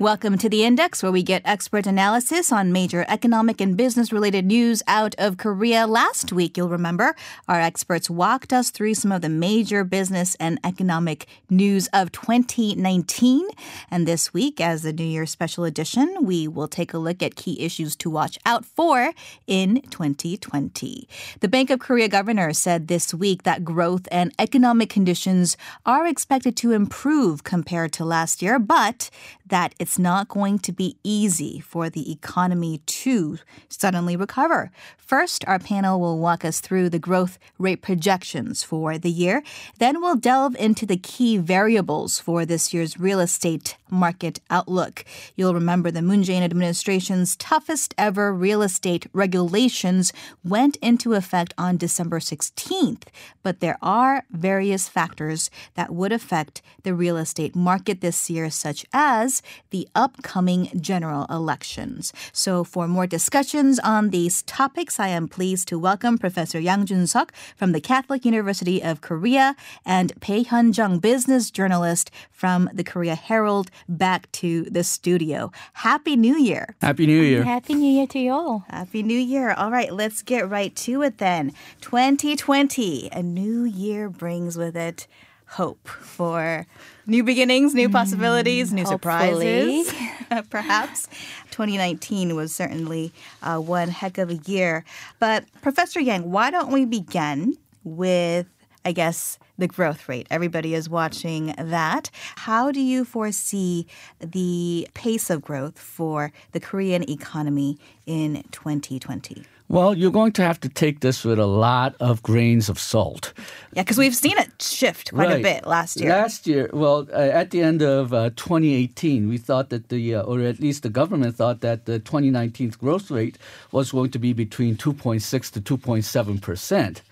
Welcome to the Index, where we get expert analysis on major economic and business related news out of Korea. Last week, you'll remember, our experts walked us through some of the major business and economic news of 2019. And this week, as the New Year special edition, we will take a look at key issues to watch out for in 2020. The Bank of Korea governor said this week that growth and economic conditions are expected to improve compared to last year, but that it's not going to be easy for the economy to suddenly recover. First, our panel will walk us through the growth rate projections for the year. Then we'll delve into the key variables for this year's real estate market outlook. You'll remember the Moon Jae-in administration's toughest ever real estate regulations went into effect on December 16th, but there are various factors that would affect the real estate market this year such as the upcoming general elections. So for more discussions on these topics, I am pleased to welcome Professor Yang Jun-suk from the Catholic University of Korea and Bae Hyun-jung, business journalist from the Korea Herald, back to the studio. Happy New Year. Happy New Year. Happy New Year to you all. Happy New Year. All right, let's get right to it then. 2020, a new year brings with it hope for new beginnings, new possibilities, new hopefully. surprises, perhaps. 2019 was certainly uh, one heck of a year. But, Professor Yang, why don't we begin with, I guess, the growth rate? Everybody is watching that. How do you foresee the pace of growth for the Korean economy in 2020? Well, you're going to have to take this with a lot of grains of salt. Yeah, because we've seen it shift quite a bit last year. Last year, well, uh, at the end of uh, 2018, we thought that the, uh, or at least the government thought that the 2019 growth rate was going to be between 2.6 to 2.7 percent.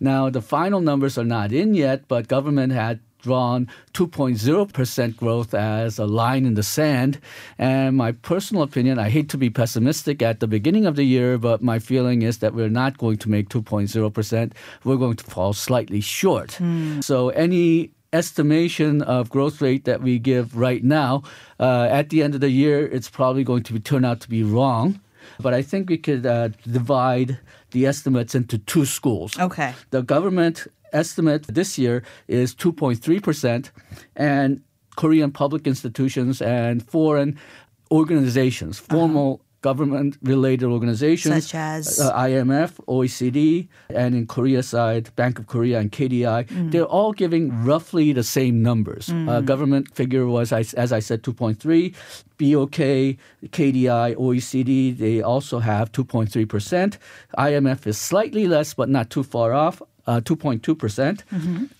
Now, the final numbers are not in yet, but government had drawn 2.0% growth as a line in the sand. And my personal opinion, I hate to be pessimistic at the beginning of the year, but my feeling is that we're not going to make 2.0%. We're going to fall slightly short. So any estimation of growth rate that we give right now, uh, at the end of the year, it's probably going to be, turn out to be wrong. But I think we could uh, divide the estimates into two schools. Okay. The government estimate this year is 2.3%, and Korean public institutions and foreign organizations, formal government related organizations, Such as? uh, IMF, OECD, and in Korea side, Bank of Korea and KDI, they're all giving roughly the same numbers. Uh, government figure was, as I said, 2.3. BOK, KDI, OECD, they also have 2.3%. IMF is slightly less, but not too far off, uh, 2.2%. percent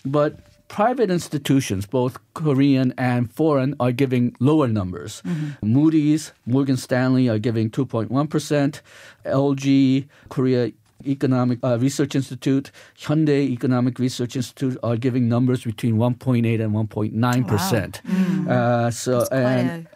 But private institutions, both Korean and foreign, are giving lower numbers. Moody's, Morgan Stanley are giving 2.1%. LG, Korea Economic uh, Research Institute, Hyundai Economic Research Institute are giving numbers between 1.8 and 1.9 percent. Uh, so That's quite and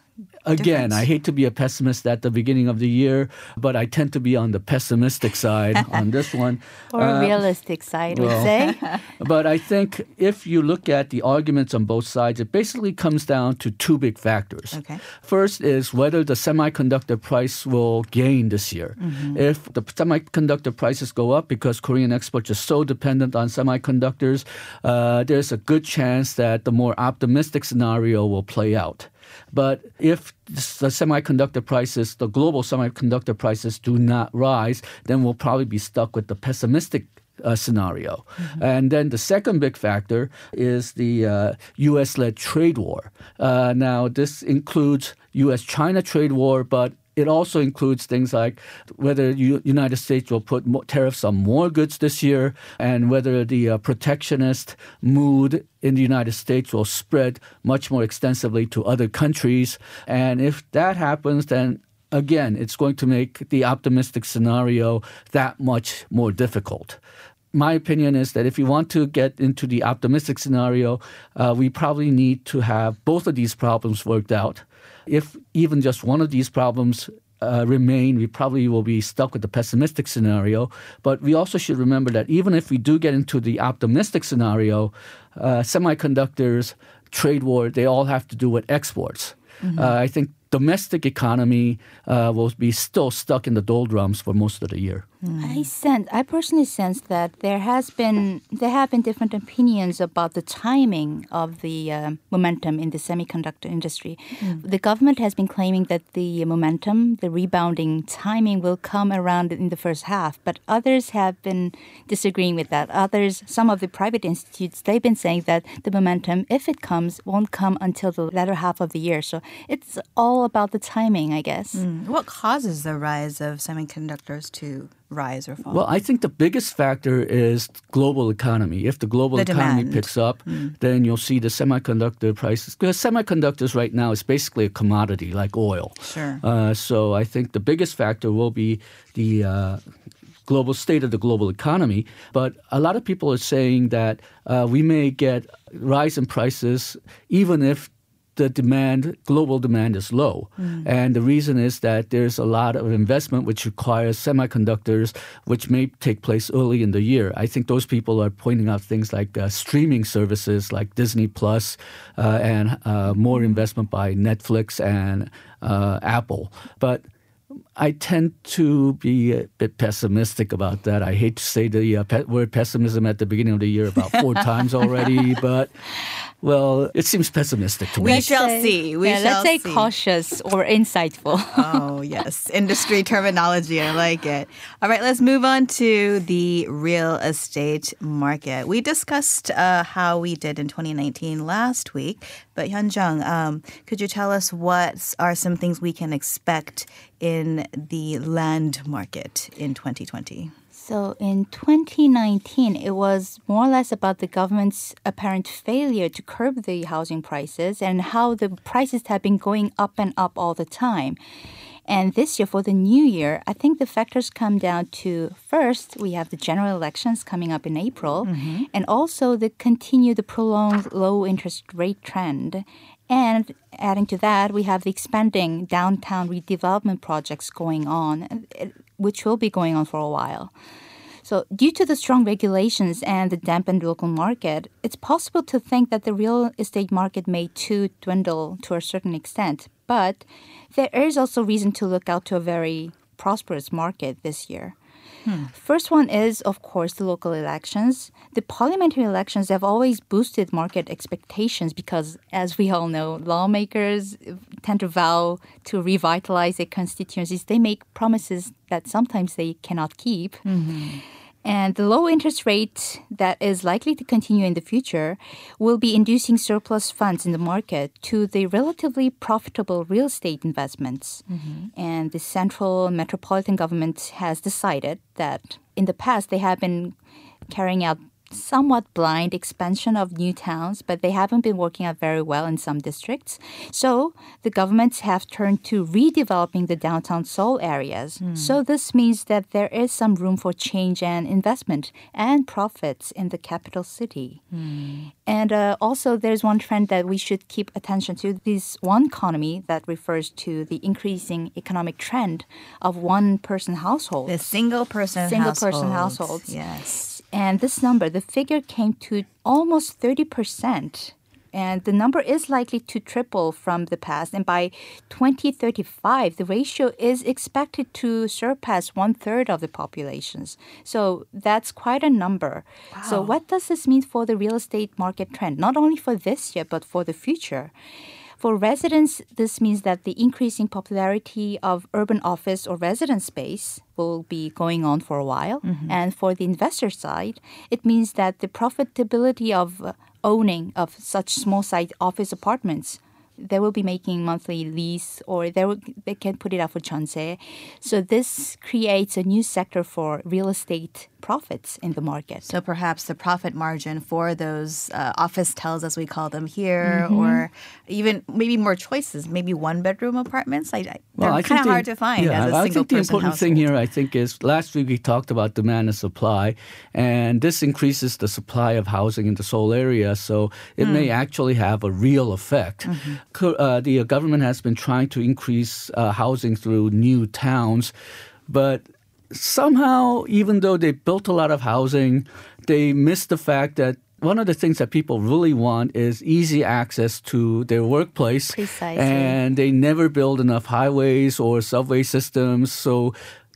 Again, difference. I hate to be a pessimist at the beginning of the year, but I tend to be on the pessimistic side on this one. Or Uh, realistic side, we'd well- say. but I think if you look at the arguments on both sides, it basically comes down to two big factors. Okay. First is whether the semiconductor price will gain this year. If the semiconductor prices go up because Korean exports are so dependent on semiconductors, uh, there's a good chance that the more optimistic scenario will play out. But if the semiconductor prices, the global semiconductor prices do not rise, then we'll probably be stuck with the pessimistic uh, scenario. And then the second big factor is the uh, U.S. led trade war. Uh, now, this includes U.S. China trade war, but it also includes things like whether the United States will put tariffs on more goods this year, and whether the uh, protectionist mood in the United States will spread much more extensively to other countries. And if that happens, then again, it's going to make the optimistic scenario that much more difficult. My opinion is that if you want to get into the optimistic scenario, uh, we probably need to have both of these problems worked out. If even just one of these problems uh, remain, we probably will be stuck with the pessimistic scenario. But we also should remember that even if we do get into the optimistic scenario, uh, semiconductors, trade war, they all have to do with exports. Uh, I think domestic economy uh, will be still stuck in the doldrums for most of the year. I sense, I personally sense that there has been there have been different opinions about the timing of the uh, momentum in the semiconductor industry. The government has been claiming that the momentum, the rebounding timing, will come around in the first half, but others have been disagreeing with that. Others, some of the private institutes, they've been saying that the momentum, if it comes, won't come until the latter half of the year. So it's all about the timing, I guess. What causes the rise of semiconductors to rise or fall? Well, I think the biggest factor is global economy. If the global The economy demand. picks up, then you'll see the semiconductor prices. Because semiconductors right now is basically a commodity like oil. Sure. Uh, so I think the biggest factor will be the uh, global state of the global economy. But a lot of people are saying that uh, we may get rise in prices even if the demand, global demand is low. And the reason is that there's a lot of investment which requires semiconductors, which may take place early in the year. I think those people are pointing out things like uh, streaming services like Disney Plus uh, and uh, more investment by Netflix and uh, Apple. But I tend to be a bit pessimistic about that. I hate to say the uh, pe- word pessimism at the beginning of the year about four times already, but well, it seems pessimistic to me. We shall say- see. We yeah, shall let's say see. cautious or insightful. oh, yes. Industry terminology. I like it. All right, let's move on to the real estate market. We discussed uh, how we did in 2019 last week, but Hyunjung, um, could you tell us what are some things we can expect in the land market in 2020? So in 2019, it was more or less about the government's apparent failure to curb the housing prices and how the prices have been going up and up all the time. And this year, for the new year, I think the factors come down to first, we have the general elections coming up in April, mm-hmm. and also the continued prolonged low interest rate trend. And adding to that, we have the expanding downtown redevelopment projects going on, which will be going on for a while. So, due to the strong regulations and the dampened local market, it's possible to think that the real estate market may too dwindle to a certain extent. But there is also reason to look out to a very prosperous market this year. First one is, of course, the local elections. The parliamentary elections have always boosted market expectations because, as we all know, lawmakers tend to vow to revitalize their constituencies. They make promises that sometimes they cannot keep. Mm-hmm. And the low interest rate that is likely to continue in the future will be inducing surplus funds in the market to the relatively profitable real estate investments. Mm-hmm. And the central metropolitan government has decided that in the past they have been carrying out somewhat blind expansion of new towns, but they haven't been working out very well in some districts. So the governments have turned to redeveloping the downtown Seoul areas. So this means that there is some room for change and investment and profits in the capital city. And uh, also, there's one trend that we should keep attention to. This one economy that refers to the increasing economic trend of one person household. The single person Single person households. households. Yes. And this number, the figure came to almost 30%. And the number is likely to triple from the past. And by 2035, the ratio is expected to surpass one third of the populations. So that's quite a number. So, what does this mean for the real estate market trend? Not only for this year, but for the future. For residents, this means that the increasing popularity of urban office or residence space will be going on for a while. Mm-hmm. And for the investor side, it means that the profitability of owning of such small site office apartments they will be making monthly lease or they will, they can put it up for chonse. So this creates a new sector for real estate profits in the market. So perhaps the profit margin for those uh, officetels, as we call them here, Mm-hmm. or even maybe more choices, maybe one bedroom apartments. I, I, they're Well, I kind think of the- hard to find Yeah, as a I single think the person important thing here, I think, is last week we talked about demand and supply, and this increases the supply of housing in the Seoul area, so it may Hmm. actually have a real effect. Mm-hmm. Uh, the uh, government has been trying to increase uh, housing through new towns, but somehow, even though they built a lot of housing, they missed the fact that one of the things that people really want is easy access to their workplace. Precisely. And they never build enough highways or subway systems. So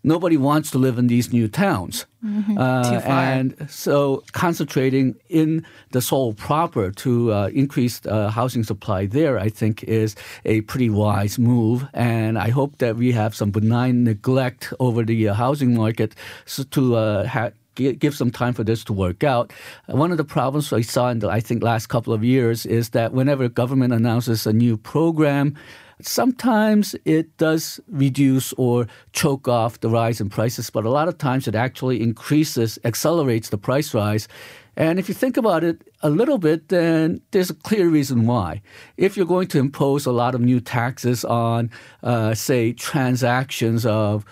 nobody wants to live in these new towns. Mm-hmm. Uh. And so concentrating in the Seoul proper to uh, increase uh, housing supply there, I think, is a pretty wise move. And I hope that we have some benign neglect over the uh, housing market to uh, ha- give some time for this to work out. One of the problems I saw in the, I think, last couple of years is that whenever government announces a new program, Sometimes it does reduce or choke off the rise in prices, but a lot of times it actually increases, accelerates the price rise. And if you think about it a little bit, then there's a clear reason why. If you're going to impose a lot of new taxes on, uh, say, transactions of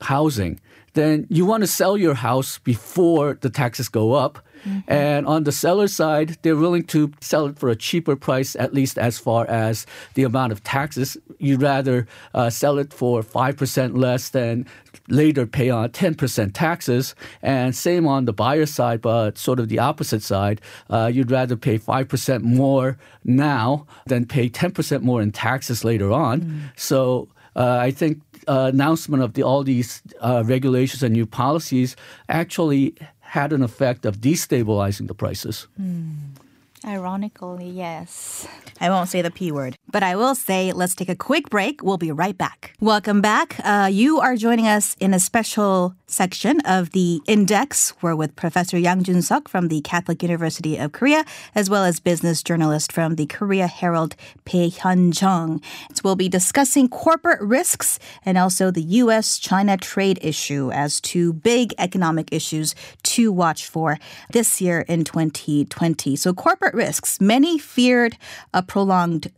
housing, then you want to sell your house before the taxes go up. Mm-hmm. And on the seller side, they're willing to sell it for a cheaper price, at least as far as the amount of taxes. You'd rather uh, sell it for 5% less than later pay on 10% taxes. And same on the buyer side, but sort of the opposite side. Uh, you'd rather pay 5% more now than pay 10% more in taxes later on. Mm. So uh, I think uh, announcement of the, all these uh, regulations and new policies actually had an effect of destabilizing the prices. Mm. Ironically, yes. I won't say the P word, but I will say let's take a quick break. We'll be right back. Welcome back. Uh, you are joining us in a special section of the Index. We're with Professor Yang Jun Suk from the Catholic University of Korea, as well as business journalist from the Korea Herald, Bae Hyun Jung. So we'll be discussing corporate risks and also the U.S. China trade issue as two big economic issues to watch for this year in 2020. So corporate risks. Many feared a prolonged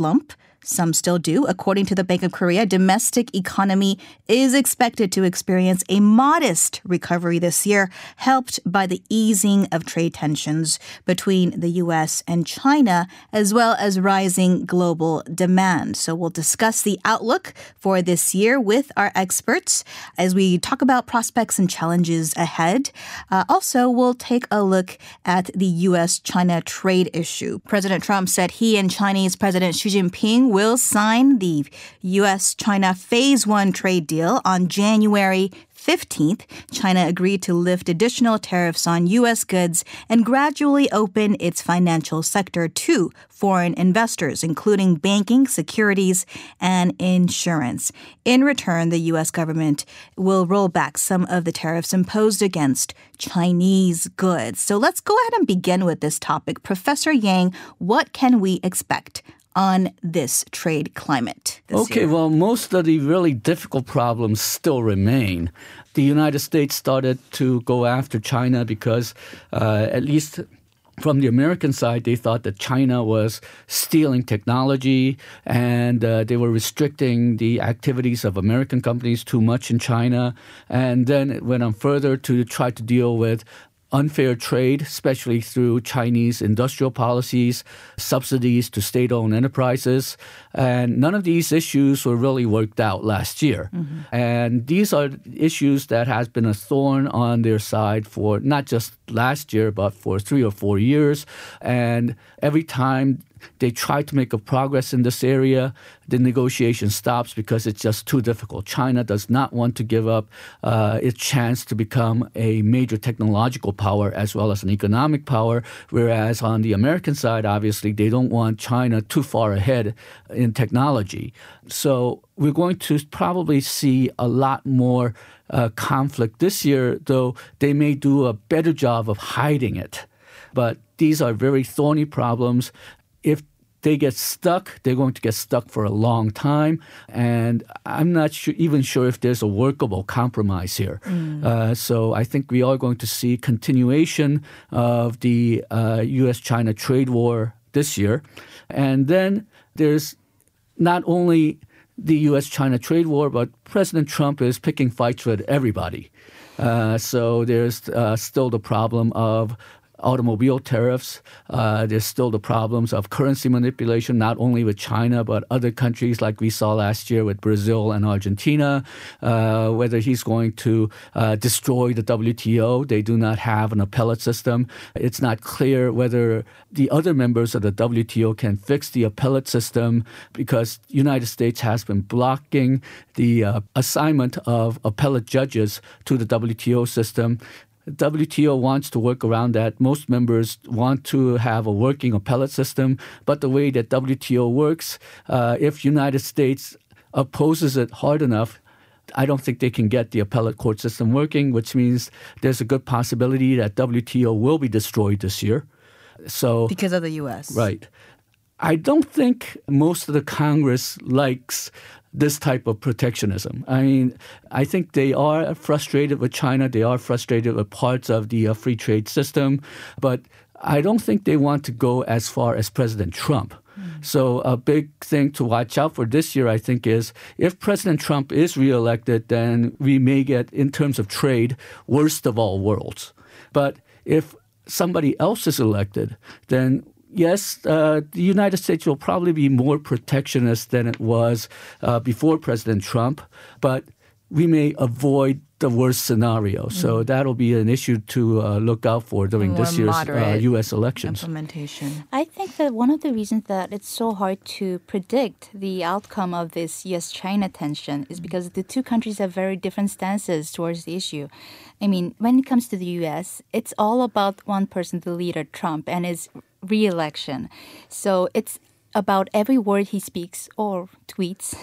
slump some still do. According to the Bank of Korea, domestic economy is expected to experience a modest recovery this year, helped by the easing of trade tensions between the US and China, as well as rising global demand. So we'll discuss the outlook for this year with our experts as we talk about prospects and challenges ahead. Uh, also, we'll take a look at the US China trade issue. President Trump said he and Chinese President Xi Jinping will sign the U.S. China Phase 1 trade deal on January 15th, China agreed to lift additional tariffs on U.S. goods and gradually open its financial sector to foreign investors, including banking, securities, and insurance. In return, the U.S. government will roll back some of the tariffs imposed against Chinese goods. So let's go ahead and begin with this topic. Professor Yang, what can we expect on this trade climate okay, year? well, most of the really difficult problems still remain. The United States started to go after China because, uh, at least from the American side, they thought that China was stealing technology and uh, they were restricting the activities of American companies too much in China. And then it went on further to try to deal with unfair trade, especially through Chinese industrial policies, subsidies to state owned enterprises. And none of these issues were really worked out last year. Mm-hmm. And these are issues that has been a thorn on their side for not just last year, but for three or four years. And every time they try to make a progress in this area. The negotiation stops because it's just too difficult. China does not want to give up uh, its chance to become a major technological power as well as an economic power. Whereas on the American side, obviously, they don't want China too far ahead in technology. So we're going to probably see a lot more uh, conflict this year, though they may do a better job of hiding it. But these are very thorny problems if they get stuck, they're going to get stuck for a long time. And I'm not sure, even sure if there's a workable compromise here. Mm. Uh, so I think we are going to see continuation of the uh, U.S. China trade war this year. And then there's not only the U.S. China trade war, but President Trump is picking fights with everybody. Uh, so there's uh, still the problem of automobile tariffs. Uh, there's still the problems of currency manipulation, not only with China, but other countries like we saw last year with Brazil and Argentina. Uh, whether he's going to uh, destroy the WTO, they do not have an appellate system. It's not clear whether the other members of the WTO can fix the appellate system because the United States has been blocking the uh, assignment of appellate judges to the WTO system. WTO wants to work around that. Most members want to have a working appellate system, but the way that WTO works, uh, if United States opposes it hard enough, I don't think they can get the appellate court system working, which means there's a good possibility that WTO will be destroyed this year. So because of the U.S. Right. I don't think most of the Congress likes this type of protectionism. I mean, I think they are frustrated with China. They are frustrated with parts of the uh, free trade system, but I don't think they want to go as far as President Trump. Mm. So a big thing to watch out for this year, I think, is if President Trump is reelected, then we may get, in terms of trade, worst of all worlds. But if somebody else is elected, then yes, uh, the United States will probably be more protectionist than it was uh, before President Trump, but we may avoid the worst scenario. Mm. So that'll be an issue to uh, look out for during this year's U.S. Uh, elections. Implementation. I think that one of the reasons that it's so hard to predict the outcome of this U.S.-China tension is because the two countries have very different stances towards the issue. I mean, when it comes to the U.S., it's all about one person, the leader, Trump, and his re-election. So it's about every word he speaks or tweets.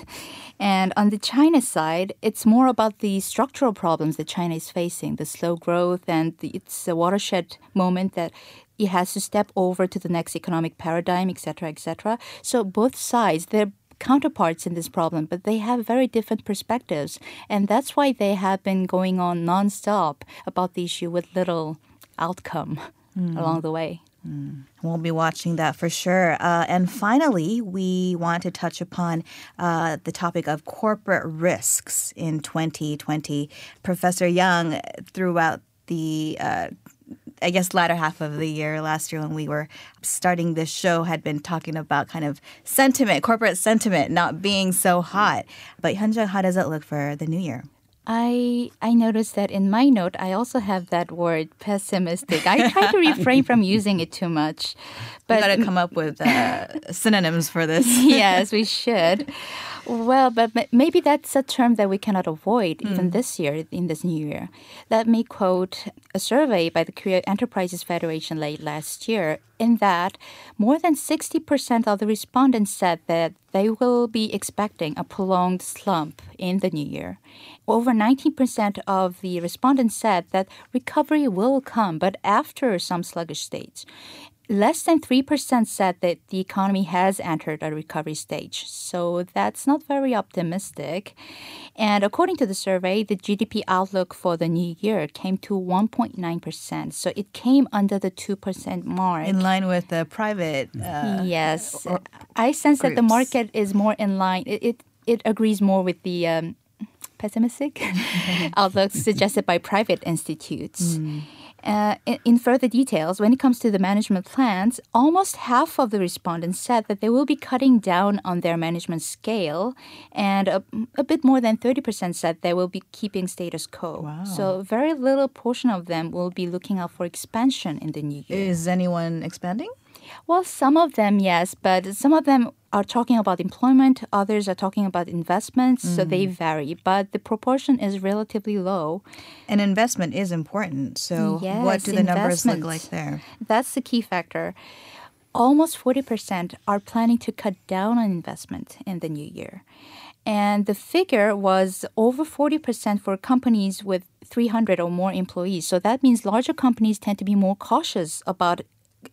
And on the China side, it's more about the structural problems that China is facing, the slow growth, and the, it's a watershed moment that it has to step over to the next economic paradigm, etc., etc. So both sides, they're counterparts in this problem, but they have very different perspectives. And that's why they have been going on nonstop about the issue with little outcome mm. along the way. Mm. We'll be watching that for sure. Uh, and finally, we want to touch upon uh, the topic of corporate risks in 2020. Professor Young, throughout the uh, I guess latter half of the year last year when we were starting this show had been talking about kind of sentiment, corporate sentiment not being so hot. But Hyunjung, how does it look for the new year? I I noticed that in my note I also have that word pessimistic. I try to refrain from using it too much. But got to come up with uh, synonyms for this. yes, we should. Well, but maybe that's a term that we cannot avoid mm. even hmm. this year in this new year. Let me quote a survey by the Korea Enterprises Federation late last year in that more than 60% of the respondents said that they will be expecting a prolonged slump in the new year. Over 19% of the respondents said that recovery will come, but after some sluggish stage less than 3% said that the economy has entered a recovery stage. So that's not very optimistic. And according to the survey, the GDP outlook for the new year came to 1.9%. So it came under the 2% mark. In line with the private. Uh, yes. I sense groups. that the market is more in line. It, it, it agrees more with the. Um, pessimistic outlook suggested by private institutes. Mm. Uh, in, further details, when it comes to the management plans, almost half of the respondents said that they will be cutting down on their management scale, and a, a bit more than 30% said they will be keeping status quo. Wow. So, very little portion of them will be looking out for expansion in the new year. Is anyone expanding? Well, some of them, yes, but some of them are talking about employment, others are talking about investments, mm. so they mm. vary, but the proportion is relatively low. And investment is important. So, yes, what do the numbers look like there? That's the key factor. Almost 40% are planning to cut down on investment in the new year. And the figure was over 40% for companies with 300 or more employees. So that means larger companies tend to be more cautious about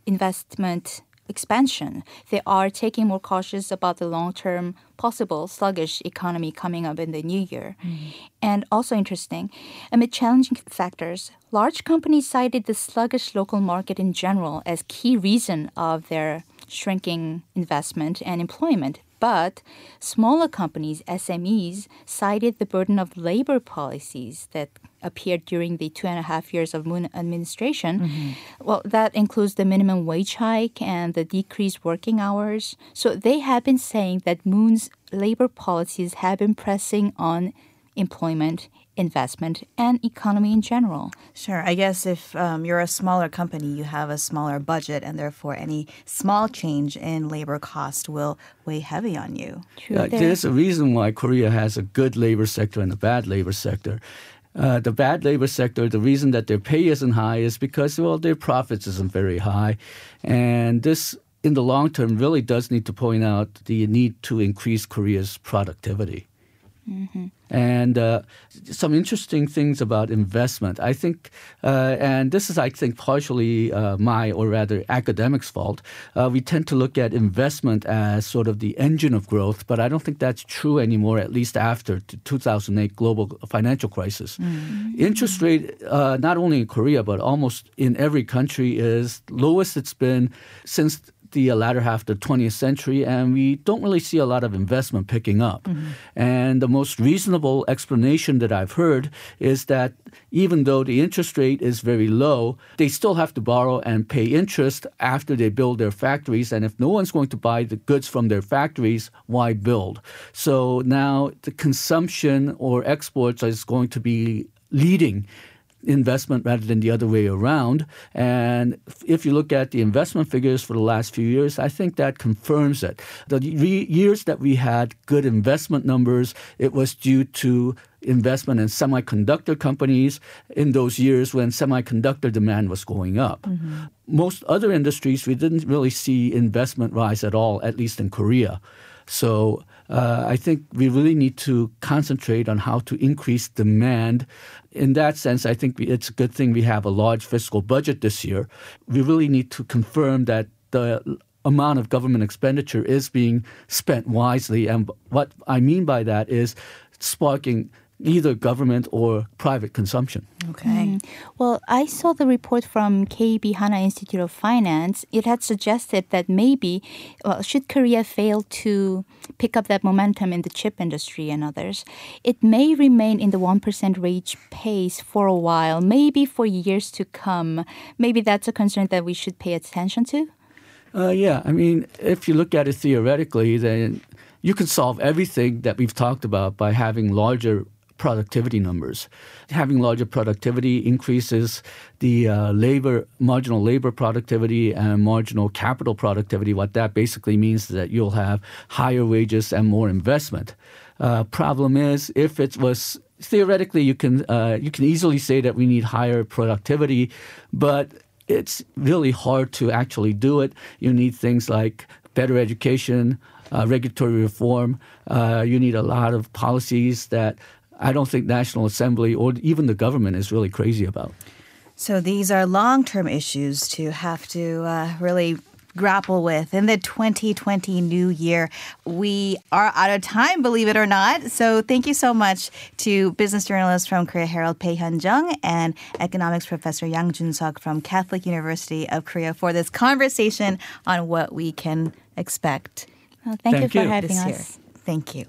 investment expansion. They are taking more cautious about the long term possible sluggish economy coming up in the new year. Mm. And also interesting, amid challenging factors, large companies cited the sluggish local market in general as key reason of their shrinking investment and employment. But smaller companies, SMEs, cited the burden of labor policies that appeared during the two and a half years of Moon administration. Mm-hmm. Well, that includes the minimum wage hike and the decreased working hours. So they have been saying that Moon's labor policies have been pressing on employment, investment, and economy in general. Sure. I guess if um, you're a smaller company, you have a smaller budget, and therefore any small change in labor cost will weigh heavy on you. True. Uh, there's a reason why Korea has a good labor sector and a bad labor sector. Uh, the bad labor sector, the reason that their pay isn't high is because, well, their profits isn't very high. And this, in the long term, really does need to point out the need to increase Korea's productivity. And uh, some interesting things about investment. I think, uh, and this is, I think, partially uh, my or rather academics' fault. Uh, we tend to look at investment as sort of the engine of growth, but I don't think that's true anymore. At least after the 2008 global financial crisis, interest rate uh, not only in Korea but almost in every country is lowest it's been since the latter half of the 20th century, and we don't really see a lot of investment picking up. Mm-hmm. And the most reasonable explanation that I've heard is that even though the interest rate is very low, they still have to borrow and pay interest after they build their factories. And if no one's going to buy the goods from their factories, why build? So now the consumption or exports is going to be leading investment rather than the other way around. And if you look at the investment figures for the last few years, I think that confirms it. The re- years that we had good investment numbers, it was due to investment in semiconductor companies in those years when semiconductor demand was going up. Most other industries, we didn't really see investment rise at all, at least in Korea. So uh, I think we really need to concentrate on how to increase demand. In that sense, I think it's a good thing we have a large fiscal budget this year. We really need to confirm that the amount of government expenditure is being spent wisely. And what I mean by that is sparking either government or private consumption. Okay. Well, I saw the report from KEB Hana Institute of Finance. It had suggested that maybe, well, should Korea fail to pick up that momentum in the chip industry and others, it may remain in the 1% wage pace for a while, maybe for years to come. Maybe that's a concern that we should pay attention to. Uh, yeah, I mean, if you look at it theoretically, then you can solve everything that we've talked about by having larger productivity numbers. Having larger productivity increases the uh, labor, marginal labor productivity and marginal capital productivity. What that basically means is that you'll have higher wages and more investment. Uh, problem is, if it was theoretically, you can uh, you can easily say that we need higher productivity, but it's really hard to actually do it. You need things like better education, uh, regulatory reform. Uh, you need a lot of policies that I don't think National Assembly or even the government is really crazy about. So these are long term issues to have to uh, really grapple with in the 2020 new year. We are out of time, believe it or not. So thank you so much to business journalist from Korea Herald Bae Hyun Jung and economics professor Yang Jun Suk from Catholic University of Korea for this conversation on what we can expect Well, thank, Thank you for you. having this us. year. Thank you.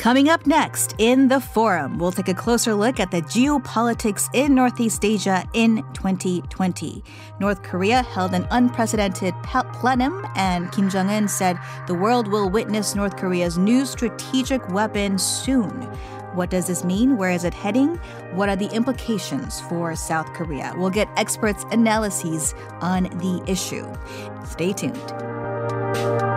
Coming up next in the forum, we'll take a closer look at the geopolitics in Northeast Asia in 2020. North Korea held an unprecedented plenum, and Kim Jong un said the world will witness North Korea's new strategic weapon soon. What does this mean? Where is it heading? What are the implications for South Korea? We'll get experts' analyses on the issue. Stay tuned.